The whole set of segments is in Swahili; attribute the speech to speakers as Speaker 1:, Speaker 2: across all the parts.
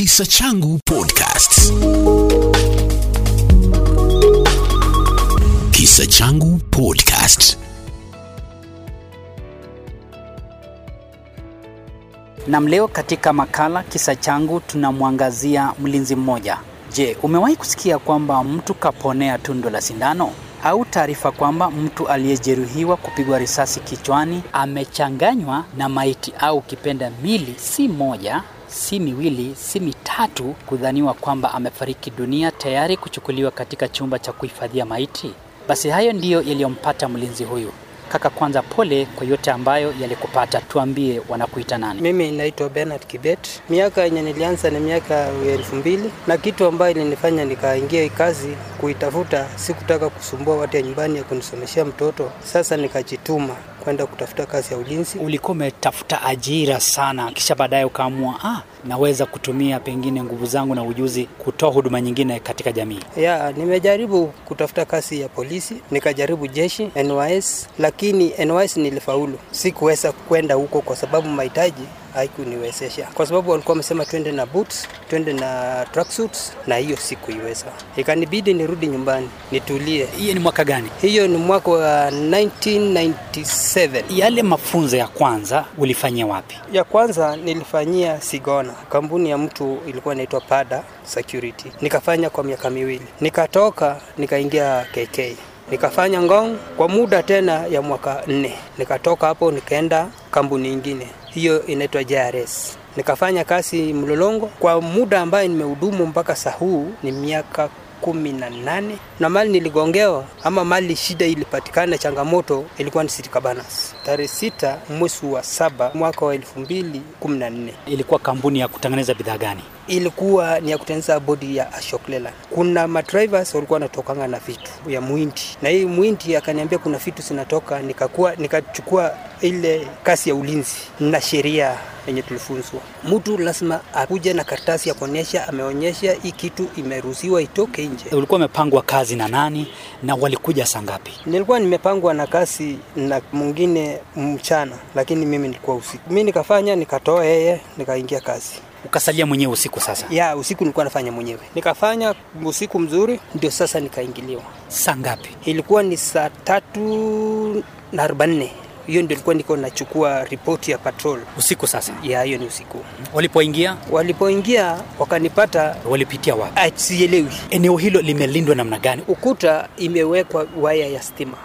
Speaker 1: Kisa Changu Podcast. Kisa Changu Podcast.
Speaker 2: Nam, leo katika makala kisa changu tunamwangazia mlinzi mmoja. Je, umewahi kusikia kwamba mtu kaponea tundo la sindano au taarifa kwamba mtu aliyejeruhiwa kupigwa risasi kichwani amechanganywa na maiti au kipenda mili si moja si miwili si mitatu kudhaniwa kwamba amefariki dunia tayari kuchukuliwa katika chumba cha kuhifadhia maiti? Basi hayo ndiyo yaliyompata mlinzi huyu. Kaka, kwanza pole kwa yote ambayo yalikupata. Tuambie, wanakuita nani?
Speaker 3: Mimi naitwa Bernard Kibet. Miaka yenye nilianza ni miaka ya elfu mbili na kitu ambayo ilinifanya nikaingia kazi kuitafuta, sikutaka kusumbua watu ya nyumbani ya kunisomeshea mtoto. Sasa nikajituma kwenda kutafuta kazi ya ulinzi.
Speaker 2: Ulikuwa umetafuta ajira sana, kisha baadaye ukaamua ah, naweza kutumia pengine nguvu zangu na ujuzi kutoa huduma nyingine katika jamii.
Speaker 3: Ya, nimejaribu kutafuta kazi ya polisi, nikajaribu jeshi NYS, lakini NYS nilifaulu. Sikuweza kwenda huko kwa sababu mahitaji haikuniwezesha, kwa sababu walikuwa wamesema twende na boots, twende na tracksuits, na hiyo sikuiweza. Ikanibidi nirudi nyumbani nitulie.
Speaker 2: Hiyo ni mwaka gani?
Speaker 3: Hiyo ni mwaka wa 1997.
Speaker 2: Yale mafunzo ya kwanza ulifanyia wapi?
Speaker 3: Ya kwanza nilifanyia Sigona, kampuni ya mtu ilikuwa inaitwa Pada Security. Nikafanya kwa miaka miwili, nikatoka nikaingia KK nikafanya Ngong kwa muda tena ya mwaka nne. Nikatoka hapo nikaenda kampuni ingine, hiyo inaitwa JRS. Nikafanya kazi Mlolongo. Kwa muda ambaye nimehudumu mpaka saa huu ni miaka kumi na nane. Na mali niligongewa ama mali shida ilipatikana, changamoto ilikuwa ni City Cabanas tarehe sita mwezi wa saba mwaka wa elfu mbili kumi na nne.
Speaker 2: Ilikuwa kampuni ya kutengeneza bidhaa gani?
Speaker 3: Ilikuwa ni ya kutengeneza bodi ya Ashok Leyland. Kuna madrivers walikuwa wanatokanga na vitu ya mwindi, na hii mwindi akaniambia kuna vitu zinatoka, nikakuwa nikachukua ile kasi ya ulinzi na sheria yenye tulifunzwa. Mtu lazima akuje na karatasi ya kuonyesha ameonyesha hii kitu imeruhusiwa itoke nje.
Speaker 2: Ulikuwa umepangwa kazi na nani na walikuja saa ngapi?
Speaker 3: Nilikuwa nimepangwa na kazi na mwingine mchana, lakini mimi nilikuwa usiku. Mimi nikafanya nikatoa yeye, nikaingia kazi
Speaker 2: Ukasalia mwenyewe usiku sasa?
Speaker 3: ya usiku nilikuwa nafanya mwenyewe, nikafanya usiku mzuri, ndio sasa nikaingiliwa.
Speaker 2: Saa ngapi?
Speaker 3: Ilikuwa ni saa tatu na arobaini hiyo ndio ilikuwa niko nachukua ripoti ya patrol
Speaker 2: Usiku sasa?
Speaker 3: ya hiyo ni usiku.
Speaker 2: Walipoingia
Speaker 3: Walipoingia wakanipata,
Speaker 2: walipitia wapi?
Speaker 3: sielewi.
Speaker 2: Eneo hilo limelindwa namna gani?
Speaker 3: Ukuta imewekwa waya ya stima.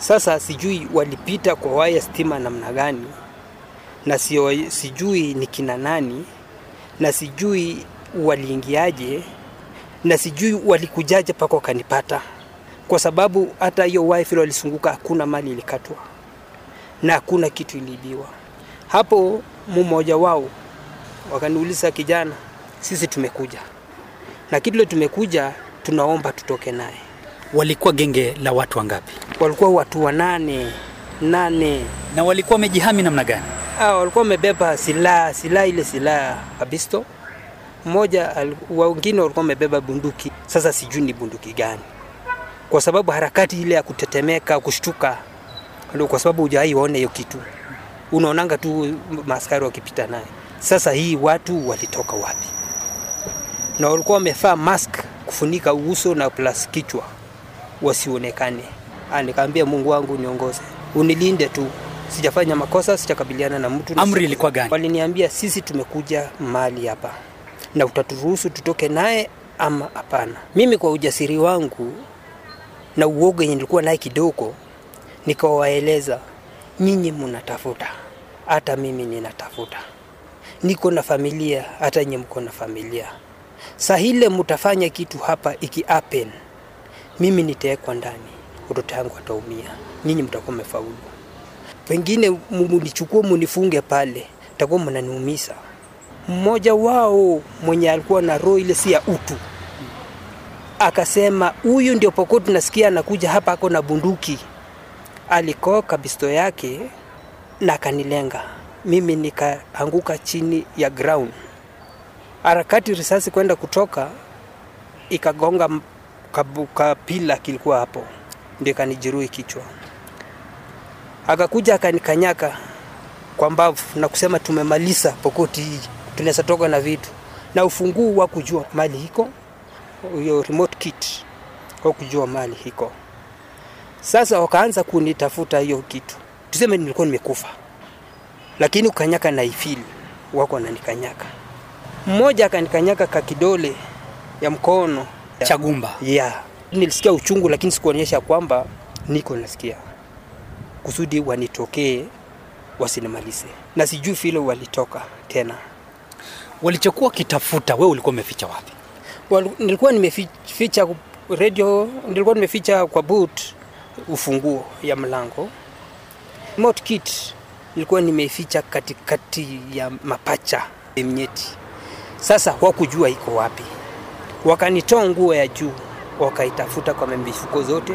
Speaker 3: Sasa sijui walipita kwa waya stima namna gani, na sio, sijui ni kina nani, na sijui waliingiaje, na sijui walikujaje pako wakanipata, kwa sababu hata hiyo waya vile walisunguka, hakuna mali ilikatwa na hakuna kitu iliibiwa. Hapo mmoja wao wakaniuliza, kijana, sisi tumekuja na kitu tumekuja, tunaomba tutoke naye.
Speaker 2: Walikuwa genge la watu wangapi?
Speaker 3: Walikuwa watu wanane nane.
Speaker 2: Na walikuwa wamejihami namna gani?
Speaker 3: Ah, walikuwa wamebeba silaha silaha ile silaha kabisto mmoja, wengine walikuwa wamebeba bunduki. Sasa sijui ni bunduki gani, kwa sababu harakati ile ya kutetemeka, kushtuka, ndio kwa sababu hujawahi waone hiyo kitu, unaonanga tu maaskari wakipita naye. Sasa hii watu walitoka wapi? Na walikuwa wamevaa mask kufunika uso na plus kichwa wasionekane. Ah, nikaambia Mungu wangu niongoze, unilinde tu, sijafanya makosa, sijakabiliana na mtu.
Speaker 2: Amri ilikuwa gani?
Speaker 3: Waliniambia sisi tumekuja mahali hapa na utaturuhusu tutoke naye ama hapana. Mimi kwa ujasiri wangu na uoga yenye nilikuwa naye kidogo, nikawaeleza nyinyi mnatafuta, hata mimi ninatafuta, niko na familia, hata nyinyi mko na familia. Saa ile mtafanya kitu hapa iki happen, mimi nitawekwa ndani, watoto yangu wataumia, nyinyi mtakuwa mmefaulu. Pengine munichukue munifunge pale, mtakuwa mnaniumiza. Mmoja wao mwenye alikuwa na roho ile si ya utu akasema, huyu ndio Pokot nasikia anakuja hapa, ako na bunduki. Alikoka bisto yake na akanilenga mimi, nikaanguka chini ya ground. Harakati risasi kwenda kutoka ikagonga kapila kilikuwa hapo, ndio kanijeruhi kichwa. Akakuja akanikanyaka kwa mbavu na kusema tumemaliza Pokoti hii, tunaweza toka na vitu na ufunguo wa kujua mali hiko, hiyo remote kit wa kujua mali hiko. Sasa wakaanza kunitafuta hiyo kitu, tuseme nilikuwa nimekufa, lakini ukanyaka na ifili wako wananikanyaka. Mmoja akanikanyaka ka kidole ya mkono
Speaker 2: Chagumba.
Speaker 3: yeah. Nilisikia uchungu lakini sikuonyesha kwamba niko nasikia, kusudi wanitokee wasinimalize, na sijui vile walitoka tena.
Speaker 2: Walichokuwa wakitafuta, wewe ulikuwa umeficha wapi?
Speaker 3: Wal- Nilikuwa nimeficha radio, nilikuwa nimeficha kwa boot ufunguo ya mlango. Remote kit nilikuwa nimeficha katikati ya mapacha mnyeti. Sasa wakujua iko wapi, wakanitoa nguo ya juu wakaitafuta kwa mifuko zote,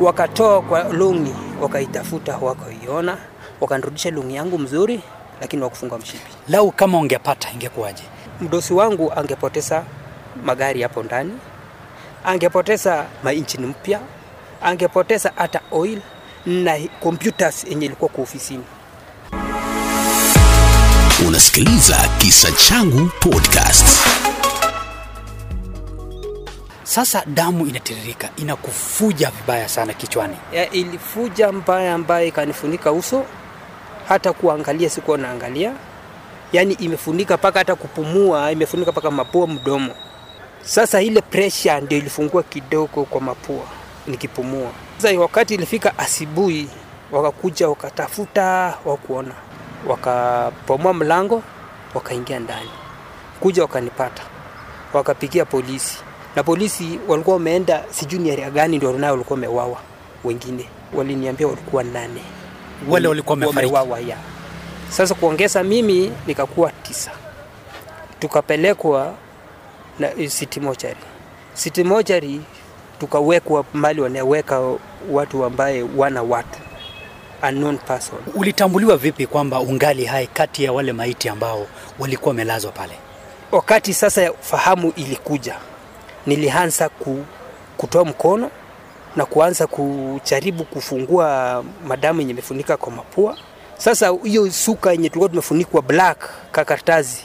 Speaker 3: wakatoa kwa longi wakaitafuta, wakaiona, wakanirudisha longi yangu mzuri, lakini wakufunga mshipi.
Speaker 2: Lau kama ungepata ingekuwaje?
Speaker 3: Mdosi wangu angepoteza magari hapo ndani, angepoteza mainjini mpya, angepoteza hata oil na computers yenye ilikuwa kwa ofisini.
Speaker 1: Unasikiliza Kisa Changu Podcast.
Speaker 2: Sasa damu inatiririka, inakufuja vibaya sana kichwani.
Speaker 3: Ya, ilifuja mbaya ambayo ikanifunika uso, hata kuangalia sikuwa naangalia, yaani imefunika mpaka hata kupumua, imefunika mpaka mapua, mdomo. Sasa ile pressure ndio ilifungua kidogo kwa mapua nikipumua. Sasa wakati ilifika asubuhi, wakakuja wakatafuta, wakuona, wakapomoa mlango, wakaingia ndani, kuja wakanipata, wakapigia polisi na polisi walikuwa wameenda sijui ni area gani ndio nao walikuwa wamewawa wengine waliniambia walikuwa nane.
Speaker 2: Wale walikuwa
Speaker 3: wamewawa ya sasa kuongeza mimi nikakuwa tisa. Tukapelekwa na eh, city mochari city mochari tukawekwa mali wanaweka watu ambaye wana watu. Unknown person.
Speaker 2: Ulitambuliwa vipi kwamba ungali hai kati ya wale maiti ambao walikuwa wamelazwa pale?
Speaker 3: wakati sasa fahamu ilikuja, nilianza ku, kutoa mkono na kuanza kujaribu kufungua madamu yenye imefunika kwa mapua. Sasa hiyo suka yenye tulikuwa tumefunikwa black kakartazi,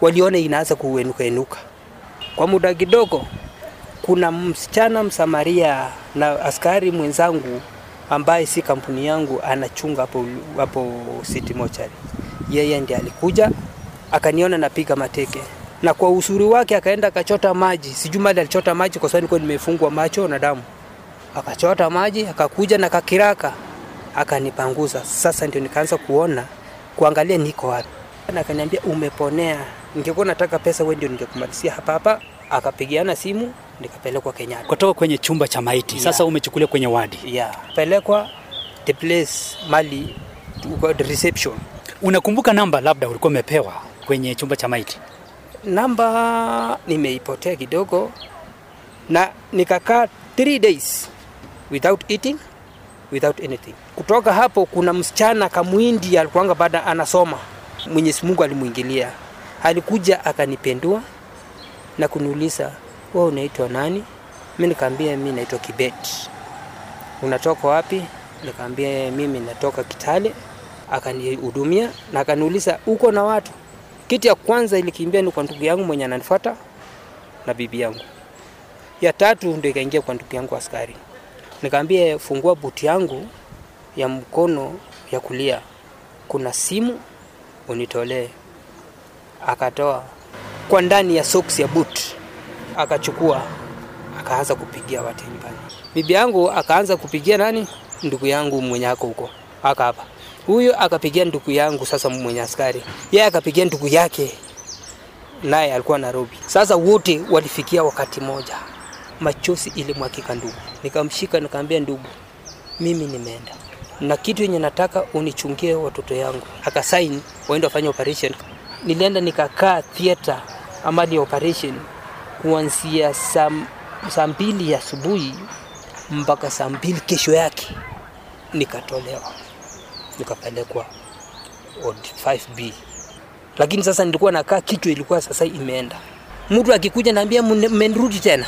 Speaker 3: waliona inaanza kuenuka enuka. Kwa muda kidogo, kuna msichana Msamaria na askari mwenzangu ambaye si kampuni yangu anachunga hapo hapo City Mochari. Yeye ndiye alikuja akaniona napiga mateke, na kwa usuri wake akaenda akachota maji, sijui mali alichota maji kwa sababu nilikuwa nimefungwa macho na damu. Akachota maji akakuja na kakiraka akanipanguza. Sasa ndio nikaanza kuona kuangalia niko wapi, na akaniambia umeponea, ningekuwa nataka pesa wewe ndio ningekumalizia hapa hapa. Akapigiana simu nikapelekwa Kenyatta.
Speaker 2: Kutoka kwenye chumba cha maiti, sasa
Speaker 3: Yeah.
Speaker 2: umechukuliwa kwenye wadi.
Speaker 3: Yeah, pelekwa the place mali reception.
Speaker 2: Unakumbuka namba labda ulikuwa umepewa kwenye chumba cha maiti?
Speaker 3: Namba nimeipotea kidogo, na nikakaa 3 days without eating without anything. Kutoka hapo, kuna msichana kamwindi alikuanga bada anasoma, Mwenyezi Mungu alimwingilia, alikuja akanipendua na kuniuliza wewe unaitwa nani? Mimi nikaambia mimi naitwa Kibet. Unatoka wapi? Nikaambia mimi natoka Kitale. Akanihudumia na akaniuliza uko na watu? Kitu ya kwanza ilikimbia ni kwa ndugu yangu mwenye ananifuata na bibi yangu. Ya tatu ndio ikaingia kwa ndugu yangu askari. Nikamwambia fungua buti yangu ya mkono ya kulia, kuna simu unitolee. Akatoa kwa ndani ya socks ya boot, akachukua akaanza kupigia watu nyumbani. Bibi yangu akaanza kupigia nani? Ndugu yangu mwenye ako huko aka hapa. Huyo akapigia ndugu yangu sasa mwenye askari, yeye akapigia ndugu yake naye alikuwa Nairobi. Sasa wote walifikia wakati moja, machozi ilimwakika ndugu. Nikamshika nikamwambia, ndugu, mimi nimeenda na kitu yenye nataka unichungie watoto yangu. Akasaini waende wafanye operation. nilienda nikakaa theater ama ni operation kuanzia saa saa mbili ya asubuhi mpaka saa mbili kesho yake nikatolewa nikapelekwa ward 5B lakini sasa nilikuwa nakaa kichwa ilikuwa sasa imeenda. Mtu akikuja naambia "Mune- mmenirudi tena.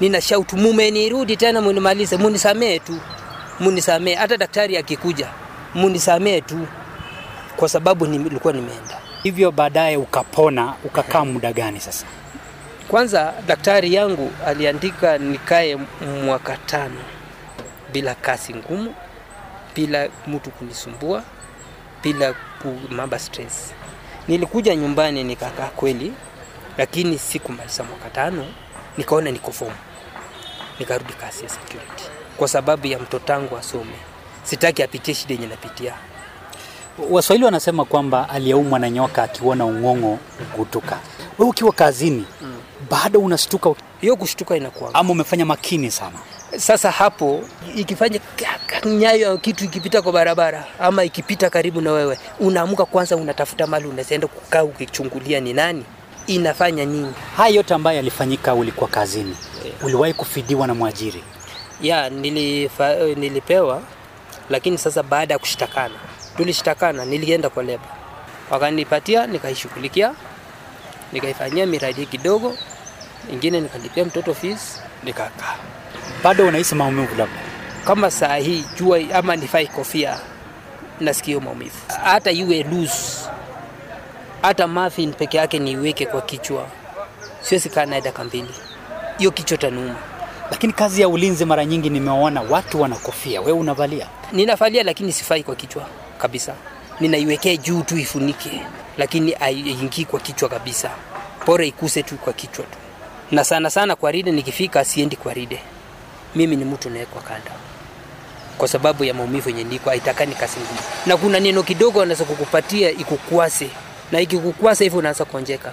Speaker 3: Nina shout mumenirudi tena munimalize munisamee tu. Munisamee hata daktari akikuja munisamee tu. Kwa sababu nilikuwa nimeenda.
Speaker 2: Hivyo baadaye ukapona, ukakaa muda gani sasa?
Speaker 3: kwanza daktari yangu aliandika nikae mwaka tano bila kazi ngumu bila mtu kunisumbua bila kumamba stress. Nilikuja nyumbani nikakaa kweli lakini sikumaliza mwaka tano nikaona niko form, nikarudi kazi ya security. Kwa sababu ya mtoto wangu asome. Sitaki apitie shida yenye napitia.
Speaker 2: Waswahili wanasema kwamba aliyeumwa na nyoka akiona ung'ong'o hugutuka. Wewe ukiwa kazini bado unastuka
Speaker 3: hiyo kushtuka inakuwa
Speaker 2: ama umefanya makini sana?
Speaker 3: Sasa hapo ikifanya nyayo kitu ikipita kwa barabara ama ikipita karibu na wewe unaamka kwanza unatafuta mali unaenda kukaa ukichungulia ni nani inafanya nini?
Speaker 2: Haya yote ambayo yalifanyika ulikuwa kazini, uliwahi kufidiwa na mwajiri?
Speaker 3: ya nilifa, nilipewa lakini sasa baada ya kushtakana tulishtakana nilienda kwa leba. Wakanipatia nikaishughulikia nikaifanyia miradi kidogo ingine nikalipia mtoto fees nikakaa
Speaker 2: Bado unahisi maumivu labda?
Speaker 3: kama saa hii jua ama nifai kofia nasikia maumivu. Hata iwe loose hata muffin peke yake niiweke kwa kichwa. Siwezi kaa naye dakika mbili. Hiyo kichwa tanuma
Speaker 2: Lakini kazi ya ulinzi mara nyingi nimeona watu wanakofia, wewe unavalia?
Speaker 3: Ninavalia, lakini sifai kwa kichwa kabisa. Ninaiwekea juu tu ifunike lakini haiingii kwa kichwa kabisa. Bora ikuse tu kwa kichwa tu. Na sana sana kwa ride nikifika siendi kwa ride mimi ni mtu nawekwa kanda kwa sababu ya maumivu yenye niko haitakani kasi ngumu na kuna neno kidogo anaweza kukupatia ikukwase na ikikukwase hivyo unaanza kuonjeka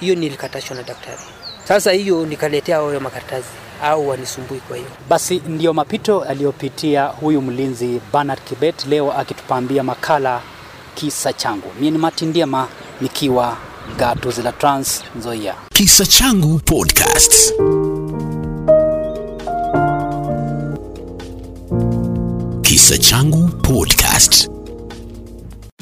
Speaker 3: hiyo nilikatashwa na daktari sasa hiyo nikaletea hayo makaratasi au wanisumbui kwa hiyo
Speaker 2: Basi ndiyo mapito aliyopitia huyu mlinzi Bernard Kibet, leo akitupambia makala kisa changu. Mimi ni Martin Ndiema nikiwa Gatuzi la Trans Nzoia.
Speaker 1: Kisa Changu Podcast. Kisa Changu Podcast.